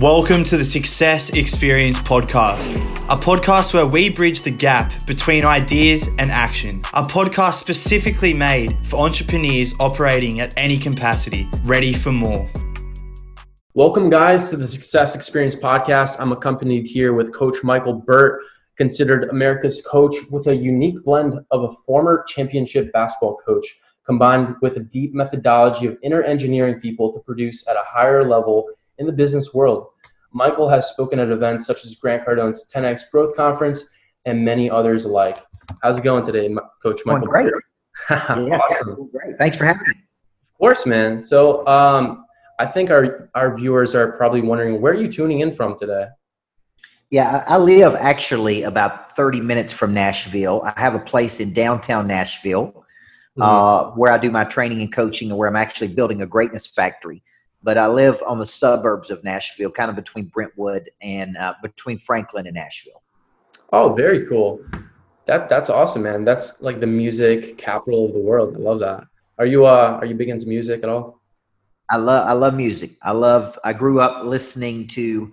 Welcome to the Success Experience Podcast, a podcast where we bridge the gap between ideas and action. A podcast specifically made for entrepreneurs operating at any capacity, ready for more. Welcome, guys, to the Success Experience Podcast. I'm accompanied here with Coach Michael Burt, considered America's coach with a unique blend of a former championship basketball coach combined with a deep methodology of inner engineering people to produce at a higher level in the business world. Michael has spoken at events such as Grant Cardone's 10X Growth Conference and many others alike. How's it going today, Coach Michael? Going great. yeah, awesome. great. Thanks for having me. Of course, man. So um, I think our, our viewers are probably wondering, where are you tuning in from today? Yeah, I live actually about 30 minutes from Nashville. I have a place in downtown Nashville mm-hmm. uh, where I do my training and coaching and where I'm actually building a greatness factory but I live on the suburbs of Nashville, kind of between Brentwood and uh, between Franklin and Nashville. Oh, very cool. That that's awesome, man. That's like the music capital of the world. I love that. Are you uh are you big into music at all? I love I love music. I love I grew up listening to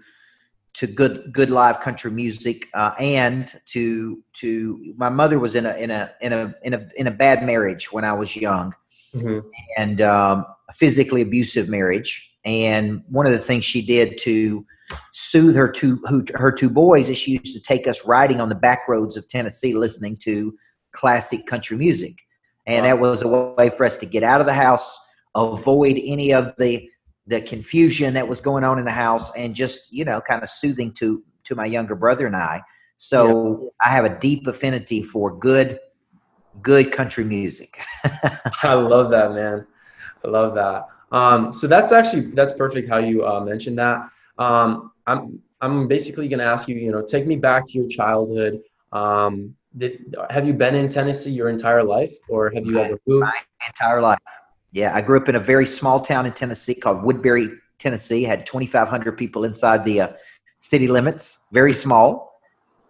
to good good live country music uh, and to to my mother was in a in a in a in a in a bad marriage when I was young mm-hmm. and um, physically abusive marriage. And one of the things she did to soothe her two her two boys is she used to take us riding on the back roads of Tennessee, listening to classic country music, and that was a way for us to get out of the house, avoid any of the the confusion that was going on in the house, and just you know, kind of soothing to to my younger brother and I. So yeah. I have a deep affinity for good good country music. I love that, man. I love that. Um, so that's actually that's perfect how you uh, mentioned that. Um, I'm I'm basically going to ask you, you know, take me back to your childhood. Um, did, have you been in Tennessee your entire life, or have you my, ever moved? My entire life. Yeah, I grew up in a very small town in Tennessee called Woodbury, Tennessee. Had 2,500 people inside the uh, city limits. Very small,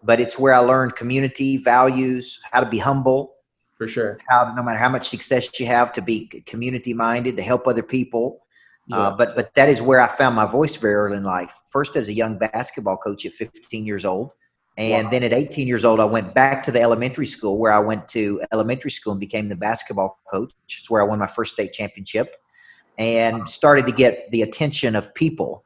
but it's where I learned community values, how to be humble, for sure. How no matter how much success you have, to be community minded, to help other people. Uh, yeah. Uh, but but that is where I found my voice very early in life. First as a young basketball coach at 15 years old, and wow. then at 18 years old, I went back to the elementary school where I went to elementary school and became the basketball coach. Which is where I won my first state championship, and started to get the attention of people.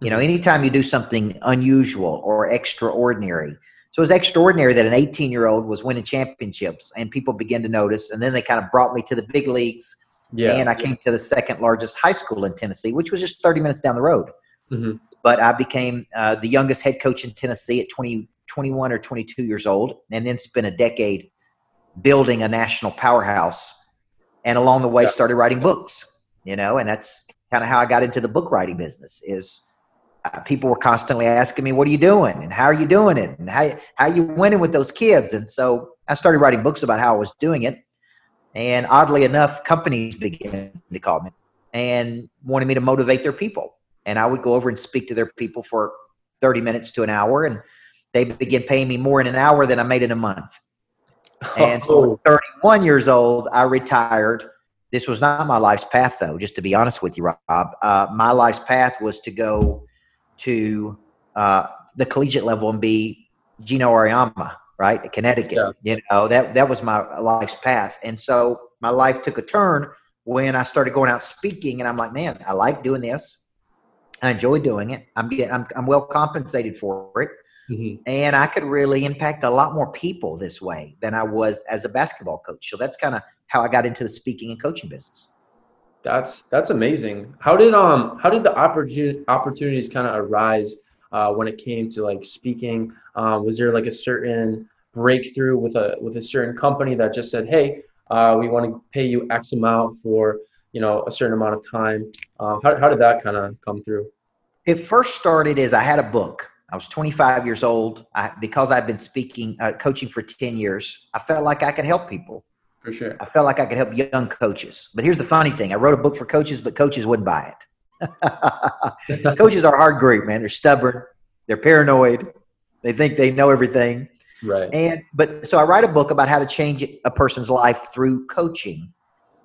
You know, mm-hmm. anytime you do something unusual or extraordinary, so it was extraordinary that an 18 year old was winning championships and people began to notice. And then they kind of brought me to the big leagues. Yeah. And I came to the second largest high school in Tennessee, which was just 30 minutes down the road. Mm-hmm. But I became uh, the youngest head coach in Tennessee at 20, 21 or 22 years old, and then spent a decade building a national powerhouse. And along the way, yeah. started writing books. You know, and that's kind of how I got into the book writing business. Is people were constantly asking me, "What are you doing?" and "How are you doing it?" and "How how you winning with those kids?" And so I started writing books about how I was doing it. And oddly enough, companies began to call me and wanted me to motivate their people. And I would go over and speak to their people for 30 minutes to an hour, and they began paying me more in an hour than I made in a month. And so, at 31 years old, I retired. This was not my life's path, though. Just to be honest with you, Rob, uh, my life's path was to go to uh, the collegiate level and be Geno Auriemma, right, at Connecticut. Yeah. You know, that that was my life's path, and so my life took a turn when I started going out speaking, and I'm like, man, I like doing this. I enjoy doing it. I'm I'm, I'm well compensated for it. Mm-hmm. And I could really impact a lot more people this way than I was as a basketball coach. So that's kind of how I got into the speaking and coaching business. That's that's amazing. How did um how did the opportunity opportunities kind of arise uh, when it came to like speaking? Um, was there like a certain breakthrough with a with a certain company that just said, hey, uh, we want to pay you X amount for you know a certain amount of time? Uh, how how did that kind of come through? It first started as I had a book. I was 25 years old. I, because I've been speaking, uh, coaching for 10 years, I felt like I could help people. For sure. I felt like I could help young coaches. But here's the funny thing I wrote a book for coaches, but coaches wouldn't buy it. coaches are hard group, man. They're stubborn, they're paranoid, they think they know everything. Right. And but so I write a book about how to change a person's life through coaching.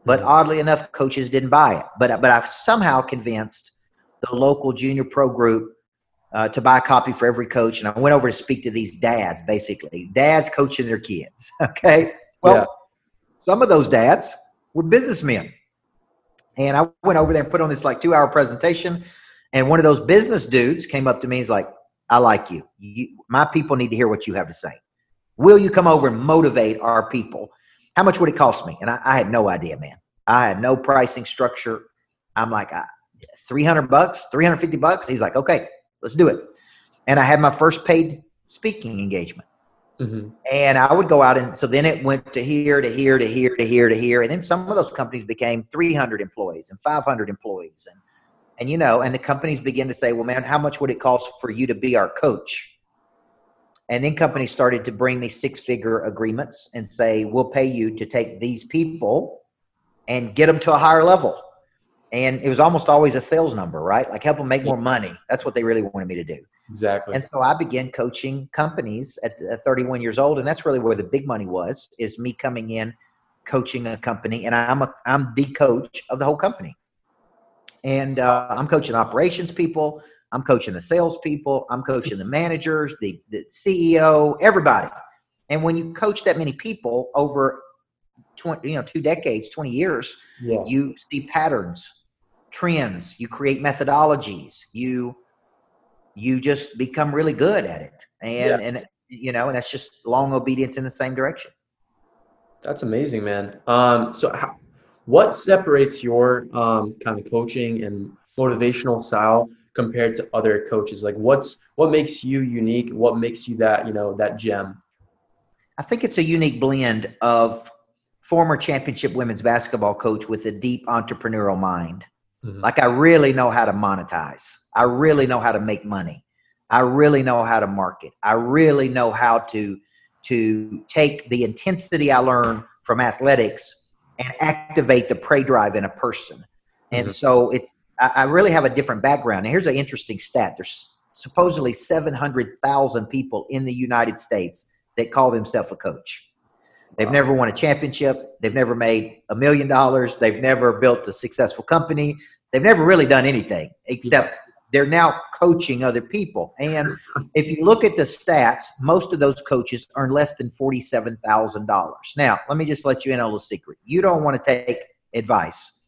But mm-hmm. oddly enough, coaches didn't buy it. But but I've somehow convinced the local junior pro group uh, to buy a copy for every coach, and I went over to speak to these dads, basically dads coaching their kids. Okay, well, yeah. Some of those dads were businessmen, and I went over there and put on this like two hour presentation, and one of those business dudes came up to me. He's like, "I like you. you my people need to hear what you have to say. Will you come over and motivate our people?" How much would it cost me? And I, I had no idea, man. I had no pricing structure. I'm like, uh, 300 bucks, 350 bucks. He's like, okay, let's do it. And I had my first paid speaking engagement. Mm-hmm. And I would go out and so then it went to here, to here, to here, to here, to here. And then some of those companies became 300 employees and 500 employees. And, and you know, and the companies begin to say, well, man, how much would it cost for you to be our coach? And then companies started to bring me six figure agreements and say, we'll pay you to take these people and get them to a higher level. And it was almost always a sales number, right? Like help them make more money. That's what they really wanted me to do. Exactly. And so I began coaching companies at, at 31 years old, and that's really where the big money was. Is me coming in, coaching a company, and I'm a I'm the coach of the whole company. And uh, I'm coaching operations people. I'm coaching the sales people. I'm coaching the managers, the, the CEO, everybody. And when you coach that many people over 20, you know, two decades, 20 years, yeah. you see patterns, trends, you create methodologies, you you just become really good at it. And yeah. and you know, and that's just long obedience in the same direction. That's amazing, man. Um, so how, what separates your um, kind of coaching and motivational style compared to other coaches? Like what's what makes you unique? What makes you that, you know, that gem? I think it's a unique blend of former championship women's basketball coach with a deep entrepreneurial mind. Mm-hmm. Like I really know how to monetize. I really know how to make money. I really know how to market. I really know how to to take the intensity I learned from athletics and activate the prey drive in a person. And mm-hmm. so it's I, I really have a different background. And here's an interesting stat. There's supposedly 700,000 people in the United States that call themselves a coach. They've wow. never won a championship. They've never made a million dollars. They've never built a successful company. They've never really done anything except they're now coaching other people. And if you look at the stats, most of those coaches earn less than $47,000. Now, let me just let you in on a little secret. You don't want to take advice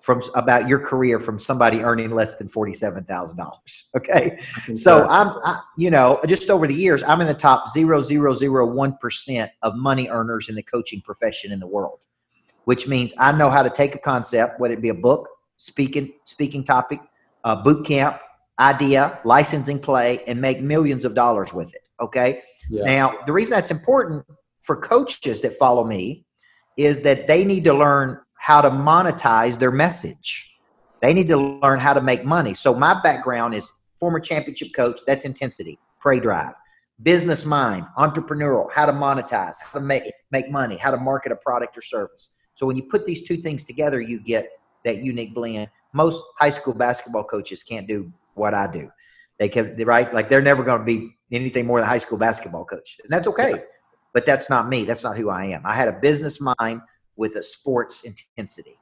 from about your career from somebody earning less than forty-seven thousand dollars. Okay, so I'm, I, you know, just over the years, I'm in the top zero zero zero one percent of money earners in the coaching profession in the world, which means I know how to take a concept, whether it be a book, speaking speaking topic, a boot camp idea, licensing play, and make millions of dollars with it. Okay, yeah. now the reason that's important for coaches that follow me is that they need to learn how to monetize their message. They need to learn how to make money. So my background is former championship coach. That's intensity, prey drive, business mind, entrepreneurial, how to monetize, how to make make money, how to market a product or service. So when you put these two things together, you get that unique blend. Most high school basketball coaches can't do what I do. They can right like they're never going to be anything more than a high school basketball coach, and that's okay. But that's not me. That's not who I am. I had a business mind with a sports intensity.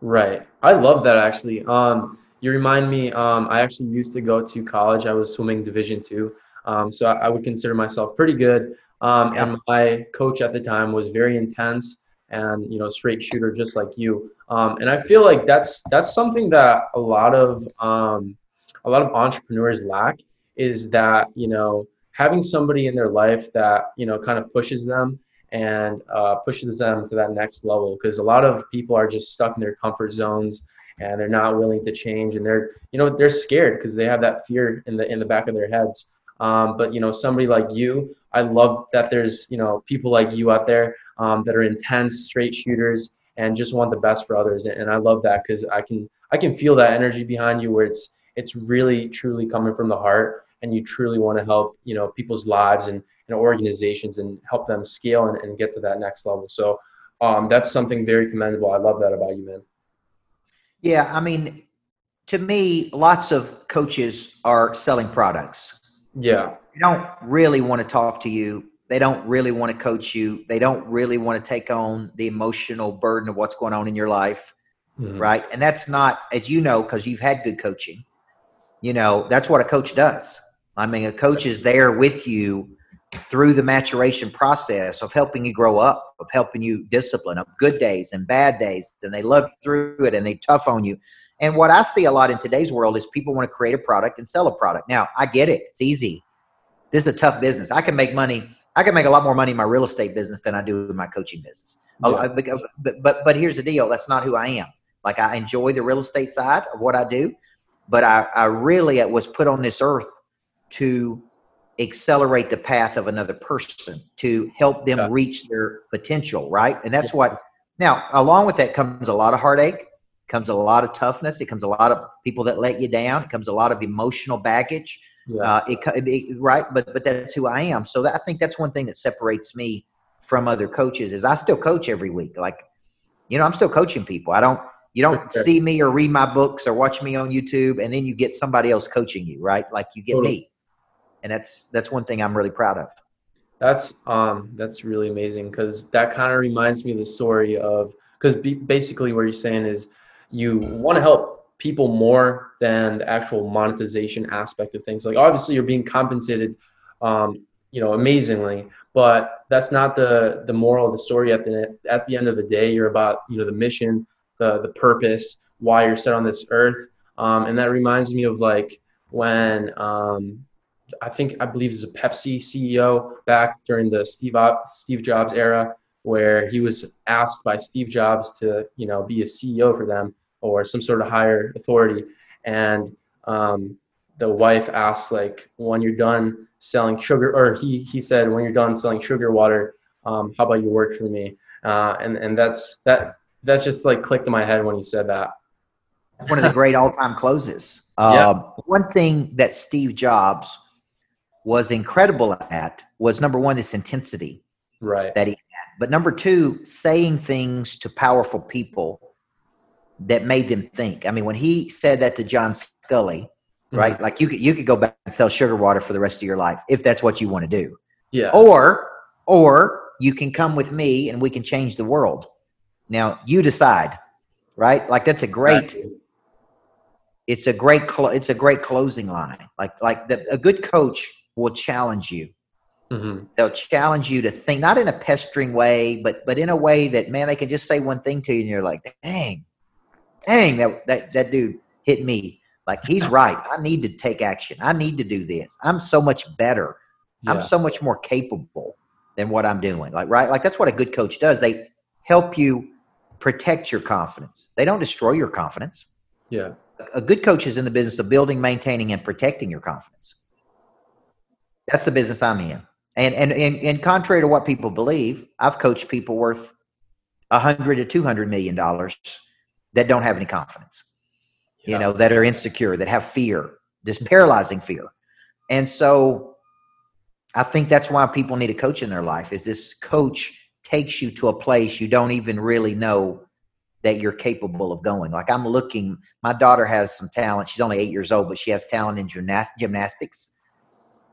Right. I love that actually. Um, you remind me. Um, I actually used to go to college. I was swimming Division two, um, so I, I, would consider myself pretty good. Um, and my coach at the time was very intense and you know straight shooter, just like you. Um, and I feel like that's that's something that a lot of um, a lot of entrepreneurs lack is that you know having somebody in their life that you know kind of pushes them and uh, pushes them to that next level because a lot of people are just stuck in their comfort zones and they're not willing to change and they're you know they're scared because they have that fear in the in the back of their heads. Um, but you know somebody like you i love that there's you know people like you out there um, that are intense straight shooters and just want the best for others and, and i love that because i can i can feel that energy behind you where it's it's really truly coming from the heart and you truly want to help you know people's lives and know, organizations and help them scale and, and get to that next level. So um, that's something very commendable. I love that about you, man. Yeah, I mean, to me, lots of coaches are selling products. Yeah. They don't really want to talk to you. They don't really want to coach you. They don't really want to take on the emotional burden of what's going on in your life. Mm-hmm. Right. And that's not, as you know, because you've had good coaching, you know, that's what a coach does I mean, a coach is there with you through the maturation process of helping you grow up, of helping you discipline, of good days and bad days, and they love through it and they tough on you. And what I see a lot in today's world is people want to create a product and sell a product. Now, I get it; it's easy. This is a tough business. I can make money. I can make a lot more money in my real estate business than I do in my coaching business. Yeah. Uh, but, but but here's the deal: that's not who I am. Like I enjoy the real estate side of what I do, but I, I really uh, was put on this earth to accelerate the path of another person to help them yeah. reach their potential right and that's yeah. what now along with that comes a lot of heartache comes a lot of toughness it comes a lot of people that let you down it comes a lot of emotional baggage yeah. uh, it, it, right but but that's who i am so that, i think that's one thing that separates me from other coaches is i still coach every week like you know i'm still coaching people i don't you don't see me or read my books or watch me on youtube and then you get somebody else coaching you right like you get totally. me and that's that's one thing I'm really proud of. That's um that's really amazing because that kind of reminds me of the story of because basically what you're saying is you want to help people more than the actual monetization aspect of things. Like obviously you're being compensated, um, you know, amazingly, but that's not the the moral of the story. At the at the end of the day, you're about you know the mission, the the purpose, why you're set on this earth, um, and that reminds me of like when um, I think I believe he's a Pepsi CEO back during the Steve Steve Jobs era, where he was asked by Steve Jobs to you know be a CEO for them or some sort of higher authority, and um, the wife asked like when you're done selling sugar, or he he said when you're done selling sugar water, um, how about you work for me? Uh, and and that's that that's just like clicked in my head when he said that. One of the great all-time closes. Uh, One thing that Steve Jobs was incredible at was number one, this intensity right. that he had. But number two, saying things to powerful people that made them think. I mean, when he said that to John Sculley, mm-hmm. right? Like you could you could go back and sell sugar water for the rest of your life if that's what you want to do. Yeah. Or or you can come with me and we can change the world. Now you decide, right? Like that's a great right. it's a great clo- it's a great closing line. Like like the, a good coach will challenge you. Mm-hmm. They'll challenge you to think, not in a pestering way, but but in a way that man, they can just say one thing to you, and you're like, dang, dang, that that that dude hit me. Like he's right. I need to take action. I need to do this. I'm so much better. Yeah. I'm so much more capable than what I'm doing. Like right, like that's what a good coach does. They help you protect your confidence. They don't destroy your confidence. Yeah. A good coach is in the business of building, maintaining, and protecting your confidence. That's the business I'm in. And and and, and contrary to what people believe, I've coached people worth a hundred to two hundred million dollars that don't have any confidence. Yeah. You know, that are insecure, that have fear, this paralyzing fear. And so I think that's why people need a coach in their life is this coach takes you to a place you don't even really know that you're capable of going. Like I'm looking, my daughter has some talent. She's only eight years old, but she has talent in gymnastics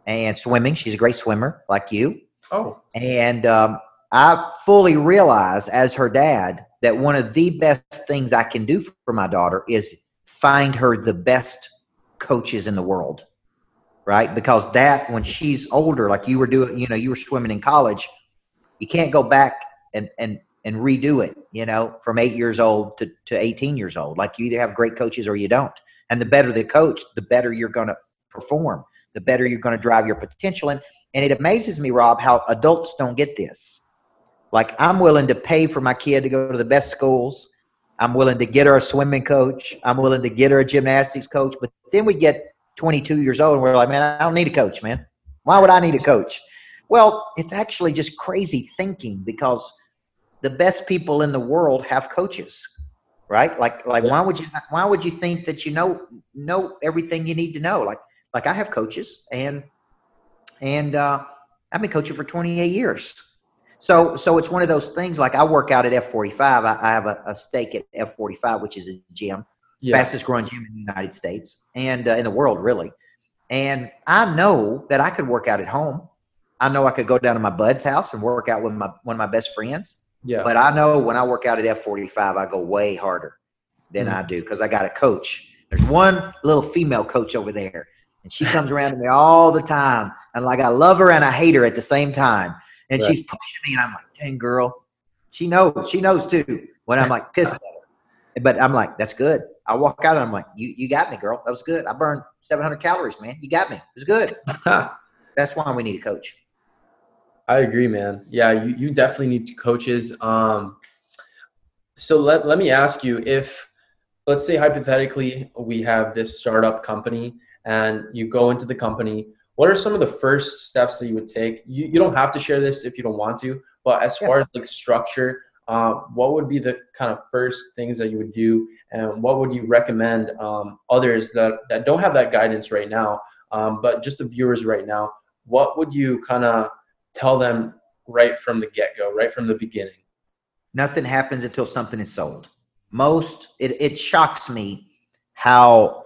and swimming. She's a great swimmer, like you. Oh. And um, I fully realize, as her dad, that one of the best things I can do for my daughter is find her the best coaches in the world, right? Because that, when she's older, like you were doing, you know, you were swimming in college, you can't go back and and and redo it, you know, from eight years old to, to 18 years old. Like you either have great coaches or you don't. And the better the coach, the better you're going to perform the better you're going to drive your potential. And, and it amazes me, Rob, how adults don't get this. Like, I'm willing to pay for my kid to go to the best schools. I'm willing to get her a swimming coach. I'm willing to get her a gymnastics coach. But then we get 22 years old and we're like, man, I don't need a coach, man. Why would I need a coach? Well, it's actually just crazy thinking because the best people in the world have coaches, right? Like, like why would you why would you think that you know know everything you need to know? Like, like I have coaches and and uh, I've been coaching for 28 years. So so it's one of those things like I work out at F45. I, I have a, a, stake at F45, which is a gym, yeah. fastest growing gym in the United States and uh, in the world, really. And I know that I could work out at home. I know I could go down to my bud's house and work out with my one of my best friends. Yeah. But I know when I work out at F45, I go way harder than mm. I do because I got a coach. There's one little female coach over there And she comes around to me all the time. And like I love her and I hate her at the same time. And right. she's pushing me and I'm like, dang girl. She knows. She knows too. When I'm like pissed at her. But I'm like, that's good. I walk out and I'm like, you, you got me, girl. That was good. I burned 700 calories, man. You got me. It was good. that's why we need a coach. I agree, man. Yeah, you, you definitely need coaches. Um, so let, let me ask you if, let's say hypothetically, we have this startup company and you go into the company, what are some of the first steps that you would take? You, you don't have to share this if you don't want to, but as yeah. far as like structure, uh, what would be the kind of first things that you would do and what would you recommend um, others that, that don't have that guidance right now um, but just the viewers right now what would you kind of tell them right from the get-go right from the beginning nothing happens until something is sold most it, it shocks me how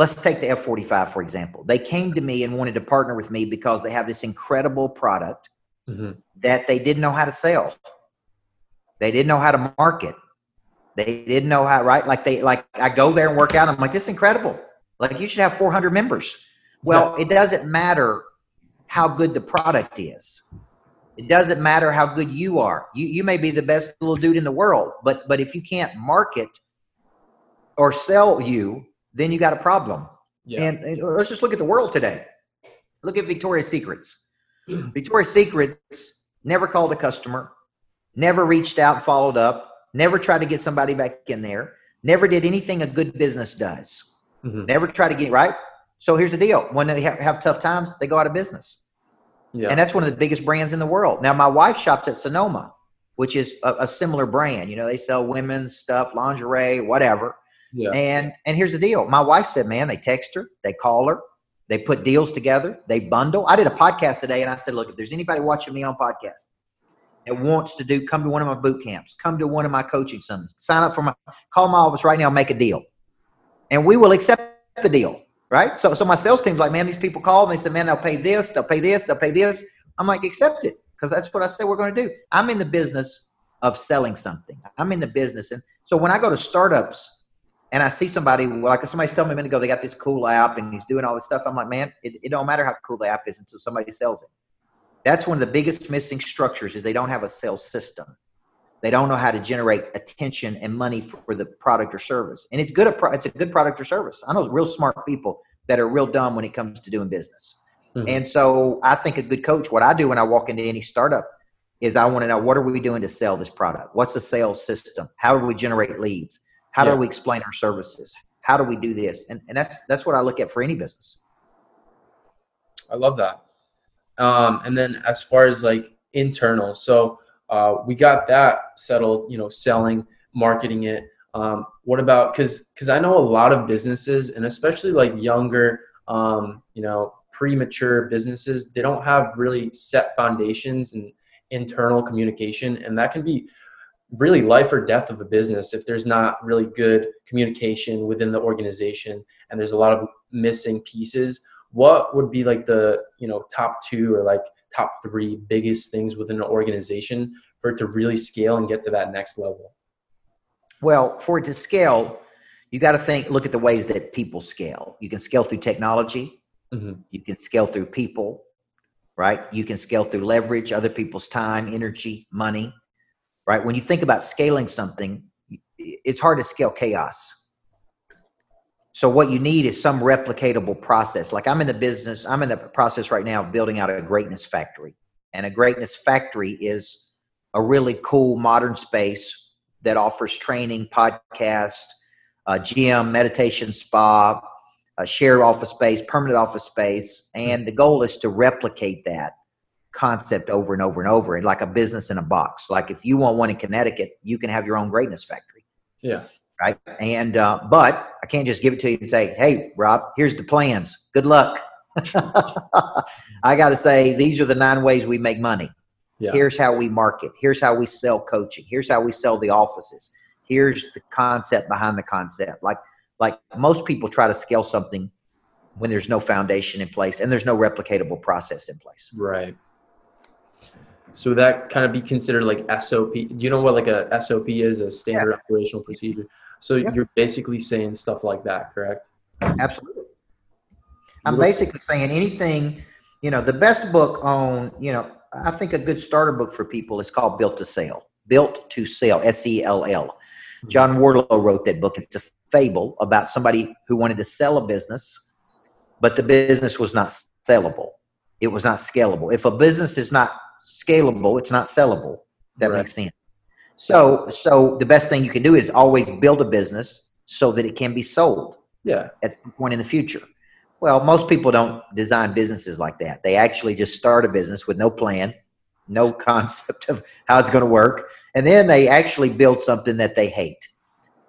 let's take the f-45 for example they came to me and wanted to partner with me because they have this incredible product mm-hmm. that they didn't know how to sell they didn't know how to market. They didn't know how, right? Like they, like I go there and work out. I'm like, this is incredible. Like you should have 400 members. Well, it doesn't matter how good the product is. It doesn't matter how good you are. You, you may be the best little dude in the world, but, but if you can't market or sell you, then you got a problem. Yeah. And, and let's just look at the world today. Look at Victoria's Secrets. Victoria's Secrets never called a customer, never reached out, followed up, never tried to get somebody back in there, never did anything a good business does, mm-hmm. never tried to get right. So here's the deal: when they have, have tough times, they go out of business. Yeah. And that's one of the biggest brands in the world. Now, my wife shops at Sonoma, which is a, a similar brand. You know, they sell women's stuff, lingerie, whatever. Yeah. And and here's the deal: my wife said, "Man, they text her, they call her, they put deals together, they bundle." I did a podcast today, and I said, "Look, if there's anybody watching me on podcast, that wants to do, come to one of my boot camps, come to one of my coaching summits, sign up for my, call my office right now, make a deal. And we will accept the deal, right? So, so my sales team's like, man, these people call and they said, man, they'll pay this, they'll pay this, they'll pay this. I'm like, accept it because that's what I said we're going to do. I'm in the business of selling something. I'm in the business. And so when I go to startups and I see somebody, like somebody's telling me a minute ago, they got this cool app and he's doing all this stuff. I'm like, man, it, it don't matter how cool the app is until somebody sells it. That's one of the biggest missing structures is they don't have a sales system. They don't know how to generate attention and money for the product or service. And it's good. It's a good product or service. I know real smart people that are real dumb when it comes to doing business. Mm-hmm. And so I think a good coach, what I do when I walk into any startup is I want to know what are we doing to sell this product? What's the sales system? How do we generate leads? How yeah. do we explain our services? How do we do this? And, and that's that's what I look at for any business. I love that. Um, and then as far as like internal, so uh, we got that settled. You know, selling, marketing it. Um, what about because because I know a lot of businesses and especially like younger, um, you know, premature businesses, they don't have really set foundations and internal communication, and that can be really life or death of a business if there's not really good communication within the organization and there's a lot of missing pieces what would be like the you know top two or like top three biggest things within an organization for it to really scale and get to that next level? Well for it to scale you got to think look at the ways that people scale. You can scale through technology. Mm-hmm. you can scale through people right? You can scale through leverage other people's time energy money right when you think about scaling something it's hard to scale chaos so what you need is some replicatable process. Like I'm in the business, I'm in the process right now of building out a greatness factory. And a greatness factory is a really cool modern space that offers training, podcast, a gym, meditation spa, a shared office space, permanent office space. And the goal is to replicate that concept over and over and over and like a business in a box. Like if you want one in Connecticut, you can have your own greatness factory. Yeah right? And uh, but I can't just give it to you and say, "Hey, Rob, here's the plans. Good luck." I got to say, these are the nine ways we make money. Yeah. Here's how we market. Here's how we sell coaching. Here's how we sell the offices. Here's the concept behind the concept. Like like most people try to scale something when there's no foundation in place and there's no replicatable process in place. Right. So that kind of be considered like SOP. Do you know what like a SOP is? A standard yeah. operational procedure. So you're basically saying stuff like that, correct? Absolutely. I'm basically saying anything, you know, the best book on, you know, I think a good starter book for people is called Built to Sell. Built to Sell, S E L L. Hmm. John Warrillow wrote that book. It's a fable about somebody who wanted to sell a business, but the business was not sellable. It was not scalable. If a business is not scalable, it's not sellable. That right. makes sense. So, so the best thing you can do is always build a business so that it can be sold. Yeah. At some point in the future. Well, most people don't design businesses like that. They actually just start a business with no plan, no concept of how it's going to work, and then they actually build something that they hate.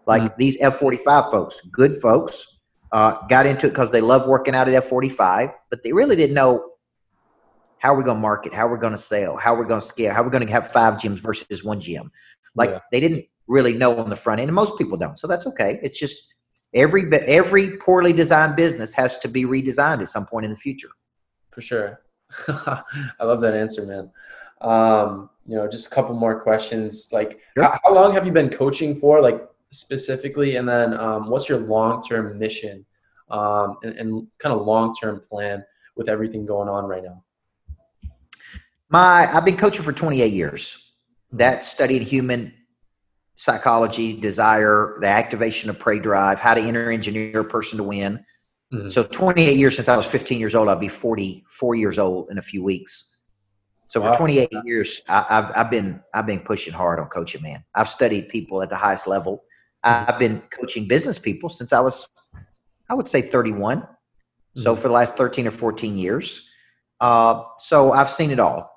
Like mm-hmm. these F forty five folks, good folks, uh, got into it because they love working out at F forty five, but they really didn't know how are we're going to market, how are we're going to sell, how are we're going to scale, how are we're going to have five gyms versus one gym. Like yeah. they didn't really know on the front end, and most people don't. So that's okay. It's just every every poorly designed business has to be redesigned at some point in the future. For sure. I love that answer, man. Um, you know, just a couple more questions. Like, sure. how, how, long have you been coaching for? Like specifically, and then um, what's your long term mission um, and, and kind of long term plan with everything going on right now? My, I've been coaching for 28 years. That studied human psychology, desire, the activation of prey drive, how to enter engineer a person to win. Mm-hmm. So 28 years since I was 15 years old, I'll be 44 years old in a few weeks. So wow. for 28 years, I, have I've been I've been pushing hard on coaching. Man, I've studied people at the highest level. I've been coaching business people since I was, I would say 31. Mm-hmm. So for the last 13 or 14 years. Uh, so I've seen it all.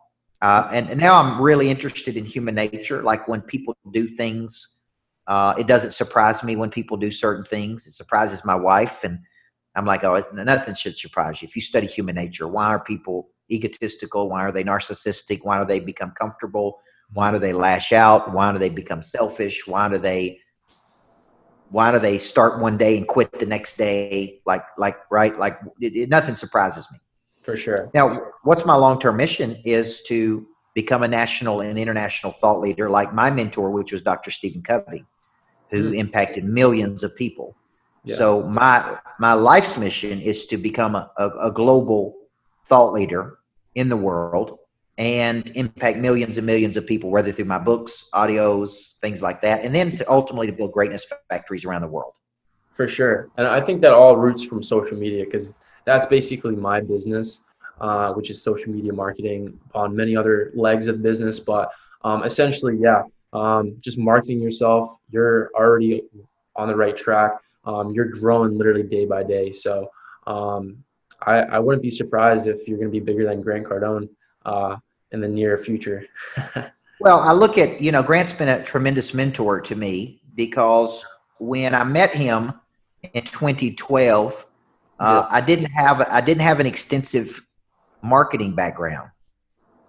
Uh, and, and, now I'm really interested in human nature. Like when people do things, uh, it doesn't surprise me when people do certain things. It surprises my wife, and I'm like, oh, nothing should surprise you. If you study human nature, why are people egotistical? Why are they narcissistic? Why do they become comfortable? Why do they lash out? Why do they become selfish? Why do they why do they start one day and quit the next day? Like like right like it, it, nothing surprises me. For sure. Now, what's my long term mission is to become a national and international thought leader like my mentor, which was Dr. Stephen Covey, who mm-hmm. impacted millions of people. Yeah. So my my life's mission is to become a, a, a, global thought leader in the world and impact millions and millions of people, whether through my books, audios, things like that, and then to ultimately to build greatness factories around the world. For sure, and I think that all roots from social media because that's basically my business, uh, which is social media marketing on many other legs of business. But um, essentially, yeah, um, just marketing yourself. You're already on the right track. Um, you're growing literally day by day. So um, I, I, wouldn't be surprised if you're going to be bigger than Grant Cardone uh, in the near future. well, I look at, you know, Grant's been a tremendous mentor to me because when I met him in 2012, uh, I didn't have I didn't have an extensive marketing background.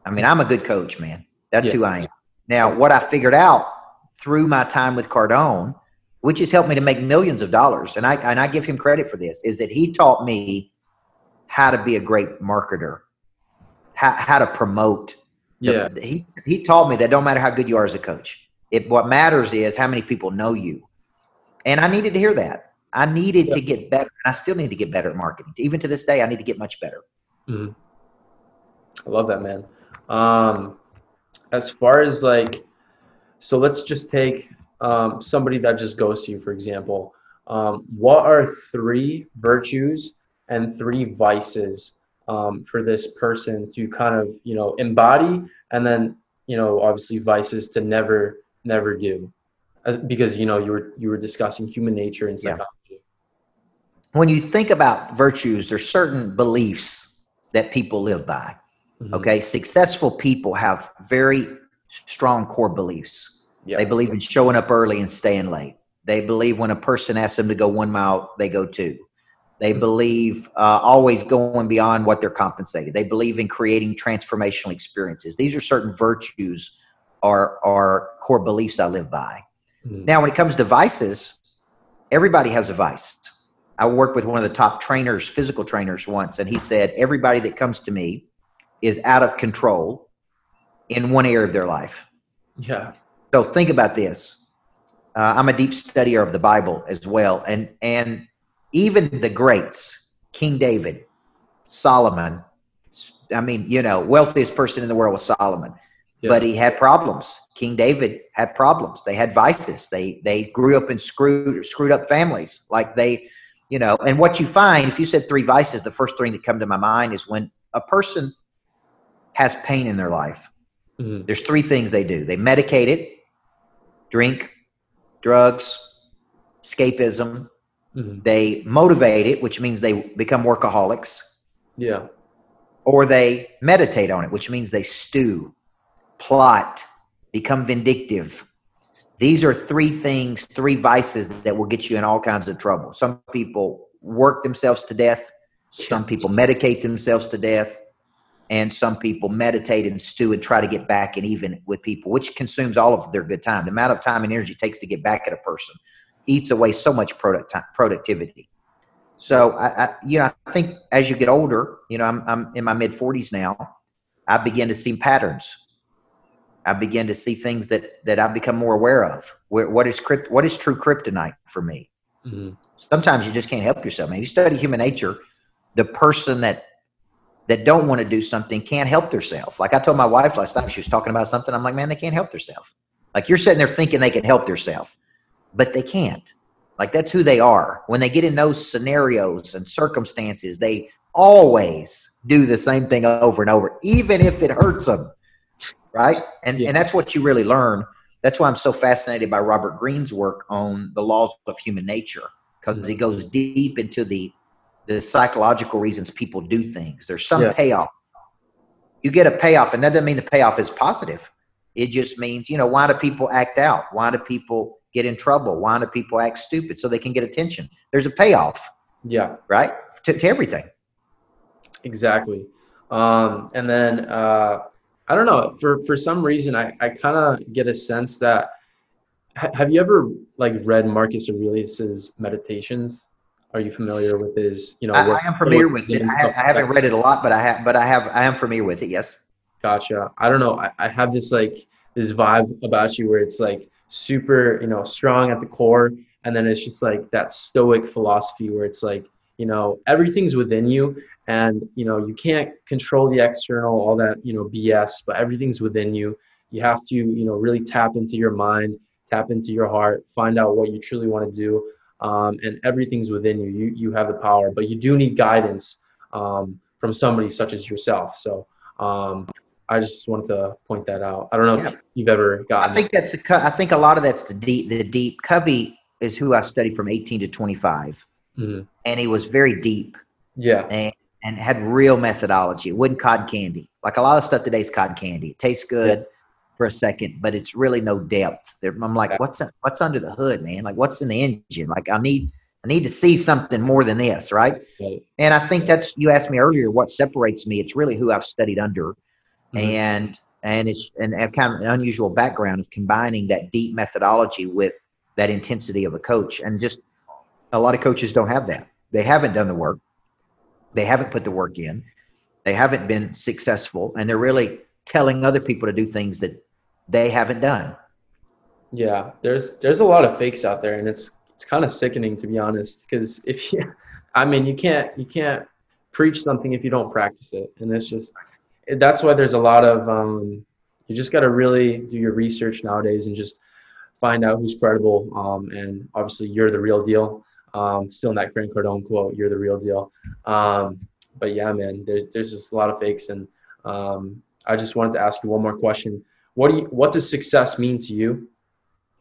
I mean, I'm a good coach, man. That's yeah. who I am. Now, what I figured out through my time with Cardone, which has helped me to make millions of dollars, and I and I give him credit for this, is that he taught me how to be a great marketer, how how to promote. Yeah. The, he he taught me that don't matter how good you are as a coach, it what matters is how many people know you, and I needed to hear that. I needed to get better. And I still need to get better at marketing. Even to this day, I need to get much better. Mm-hmm. I love that, man. Um, as far as like, so let's just take um, somebody that just goes to you, for example. Um, what are three virtues and three vices um, for this person to kind of, you know, embody and then, you know, obviously vices to never, never do? As, because you know you were you were discussing human nature and psychology when you think about virtues, there's certain beliefs that people live by. Mm-hmm. Okay. Successful people have very strong core beliefs. Yep. They believe in showing up early and staying late. They believe when a person asks them to go one mile, they go two. They mm-hmm. believe uh, always going beyond what they're compensated. They believe in creating transformational experiences. These are certain virtues are, or core beliefs I live by. Mm-hmm. Now, when it comes to vices, everybody has a vice. I worked with one of the top trainers, physical trainers once, and he said, Everybody that comes to me is out of control in one area of their life. Yeah. So think about this. Uh, I'm a deep studier of the Bible as well. And, and even the greats King David, Solomon. I mean, you know, wealthiest person in the world was Solomon. Yeah. But he had problems. King David had problems. They had vices. They they grew up in screwed screwed up families. Like they, you know, and what you find if you said three vices, the first thing that come to my mind is when a person has pain in their life. Mm-hmm. There's three things they do. They medicate it, drink, drugs, escapism. Mm-hmm. They motivate it, which means they become workaholics. Yeah. Or they meditate on it, which means they stew, plot, become vindictive. These are three things, three vices that will get you in all kinds of trouble. Some people work themselves to death. Some people medicate themselves to death and some people meditate and stew and try to get back and even with people, which consumes all of their good time. The amount of time and energy it takes to get back at a person eats away so much product productivity. So I, I, you know, I think as you get older, you know, I'm, I'm in my mid 40s now. I begin to see patterns. I begin to see things that that I become more aware of. Where, what is crypt, What is true kryptonite for me? Mm-hmm. Sometimes you just can't help yourself. Man, you study human nature. The person that that don't want to do something can't help themselves. Like I told my wife last time, she was talking about something. I'm like, man, they can't help themselves. Like you're sitting there thinking they can help themselves, but they can't. Like that's who they are. When they get in those scenarios and circumstances, they always do the same thing over and over, even if it hurts them. Right. And, yeah. and that's what you really learn. That's why I'm so fascinated by Robert Greene's work on the laws of human nature because mm-hmm. he goes deep into the the psychological reasons people do things. There's some yeah. payoff. You get a payoff, and that doesn't mean the payoff is positive. It just means, you know, why do people act out? Why do people get in trouble? Why do people act stupid so they can get attention? There's a payoff. Yeah. Right? To, to everything. Exactly. Um, and then, uh, I don't know, for, for some reason, I, I kind of get a sense that, ha- have you ever like read Marcus Aurelius's meditations? Are you familiar with his? You know, I, I am familiar with it. I, I haven't read it a lot, but I have, but I have, I am familiar with it. Yes. Gotcha. I don't know. I, I have this like this vibe about you where it's like super, you know, strong at the core, and then it's just like that stoic philosophy where it's like, you know, everything's within you, and you know, you can't control the external, all that, you know, BS, but everything's within you. You have to, you know, really tap into your mind, tap into your heart, find out what you truly want to do um, and everything's within you. You you have the power, but you do need guidance um, from somebody such as yourself. So um, I just wanted to point that out. I don't know yeah. if you've ever gotten. I think that's the. I think a lot of that's the deep. The deep. Covey is who I studied from 18 to 25, mm-hmm. and he was very deep. Yeah. And and had real methodology. It wasn't cotton candy. Like a lot of stuff today's cotton candy. It tastes good. Yeah for a second, but it's really no depth. I'm like, what's what's under the hood, man? Like, what's in the engine? Like, I need I need to see something more than this, right? right. And I think that's you asked me earlier. What separates me? It's really who I've studied under, mm-hmm. and and it's and kind of an unusual background of combining that deep methodology with that intensity of a coach. And just a lot of coaches don't have that. They haven't done the work. They haven't put the work in. They haven't been successful, and they're really telling other people to do things that they haven't done. Yeah, there's there's a lot of fakes out there, and it's it's kind of sickening to be honest. Because if you, I mean, you can't you can't preach something if you don't practice it, and it's just that's why there's a lot of um, you just got to really do your research nowadays and just find out who's credible. Um, and obviously, you're the real deal. Um, still in that Grant Cardone quote, "You're the real deal." Um, but yeah, man, there's there's just a lot of fakes, and um, I just wanted to ask you one more question what do you, what does success mean to you?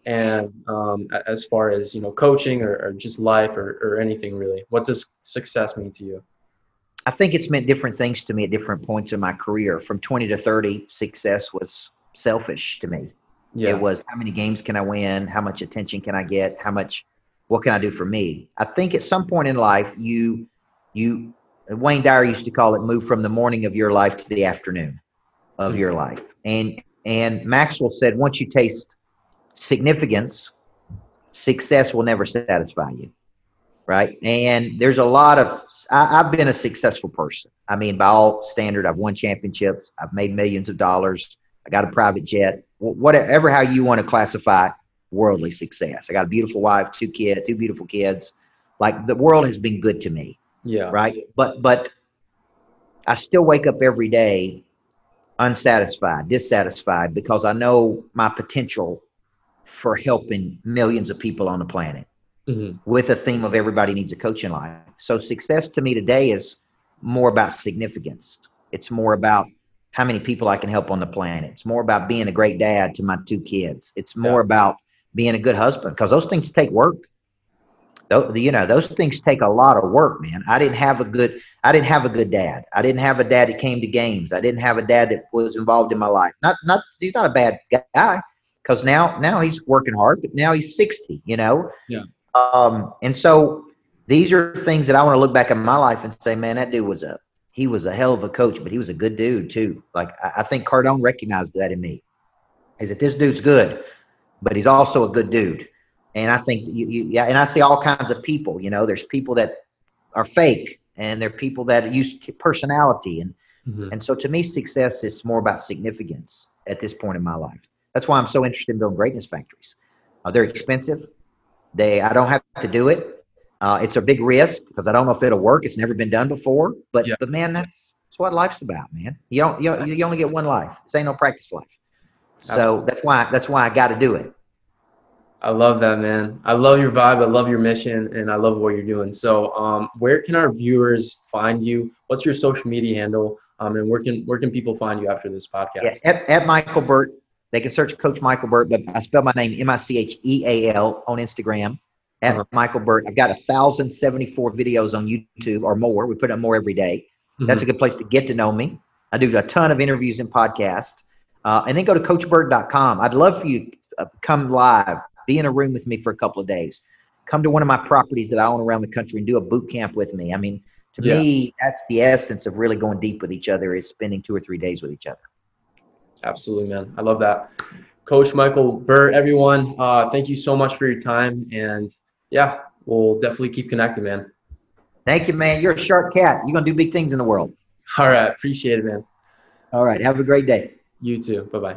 And um, as far as you know, coaching or, or just life or, or anything really, what does success mean to you? I think it's meant different things to me at different points in my career. From 20 to 30, success was selfish to me. Yeah. It was how many games can I win? How much attention can I get? How much, what can I do for me? I think at some point in life, you, you, Wayne Dyer used to call it move from the morning of your life to the afternoon of mm-hmm. your life. And and Maxwell said, once you taste significance, success will never satisfy you. Right. And there's a lot of, I, have been a successful person. I mean, by all standard, I've won championships, I've made millions of dollars, I got a private jet, whatever, how you want to classify worldly success. I got a beautiful wife, two kids, two beautiful kids. Like the world has been good to me. Yeah. Right. But but I still wake up every day unsatisfied, dissatisfied because I know my potential for helping millions of people on the planet Mhm. with a theme of everybody needs a coach in life. So success to me today is more about significance. It's more about how many people I can help on the planet. It's more about being a great dad to my two kids. It's more Yeah. about being a good husband because those things take work. You know, those things take a lot of work, man. I didn't have a good, I didn't have a good dad. I didn't have a dad that came to games. I didn't have a dad that was involved in my life. Not, not, he's not a bad guy because now, now he's working hard, but now he's 60, you know? Yeah. Um, and so these are things that I want to look back in my life and say, man, that dude was a, he was a hell of a coach, but he was a good dude too. Like I, I think Cardone recognized that in me is that this dude's good, but he's also a good dude. And I think you, you, yeah, and I see all kinds of people. You know, there's people that are fake, and there are people that use personality, and Mhm. and so to me, success is more about significance at this point in my life. That's why I'm so interested in building greatness factories. Uh, they're expensive. They I don't have to do it. Uh, it's a big risk because I don't know if it'll work. It's never been done before. But Yeah. but man, that's that's what life's about, man. You don't you, you only get one life. This ain't no practice life. So that's why that's why I got to do it. I love that, man. I love your vibe. I love your mission, and I love what you're doing. So, um, where can our viewers find you? What's your social media handle? Um, and where can where can people find you after this podcast? Yeah, at, at Michael Burt. They can search Coach Michael Burt, but I spell my name M I C H E A L on Instagram at Uh-huh. Michael Burt. I've got a thousand seventy four videos on YouTube or more. We put up more every day. That's a good place to get to know me. I do a ton of interviews and podcasts. Uh, and then go to coachburt.com. I'd love for you to uh, come live, be in a room with me for a couple of days. Come to one of my properties that I own around the country and do a boot camp with me. I mean, to Yeah. me, that's the essence of really going deep with each other is spending two or three days with each other. Absolutely, man. I love that. Coach Michael Burt, everyone, uh, thank you so much for your time. And yeah, we'll definitely keep connected, man. Thank you, man. You're a sharp cat. You're going to do big things in the world. All right. Appreciate it, man. All right. Have a great day. You too. Bye bye.